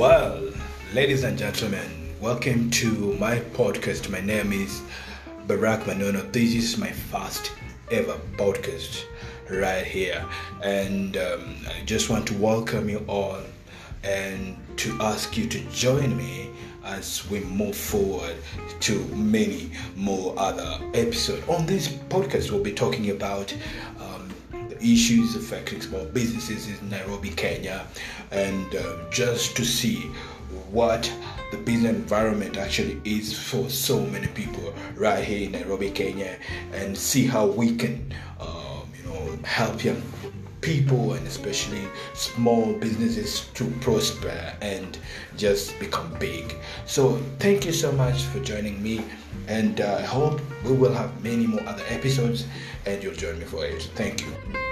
Well, ladies and gentlemen, welcome to my podcast. My name is Barack Manono. This is my first ever podcast right here, and um, I just want to welcome you all and to ask you to join me as we move forward to many more other episodes. On this podcast, we'll be talking about issues affecting small businesses in Nairobi, Kenya, and um, just to see what the business environment actually is for so many people right here in Nairobi, Kenya, and see how we can, um, you know, help young people and especially small businesses to prosper and just become big. So thank you so much for joining me, and uh, I hope we will have many more other episodes, and you'll join me for it. Thank you.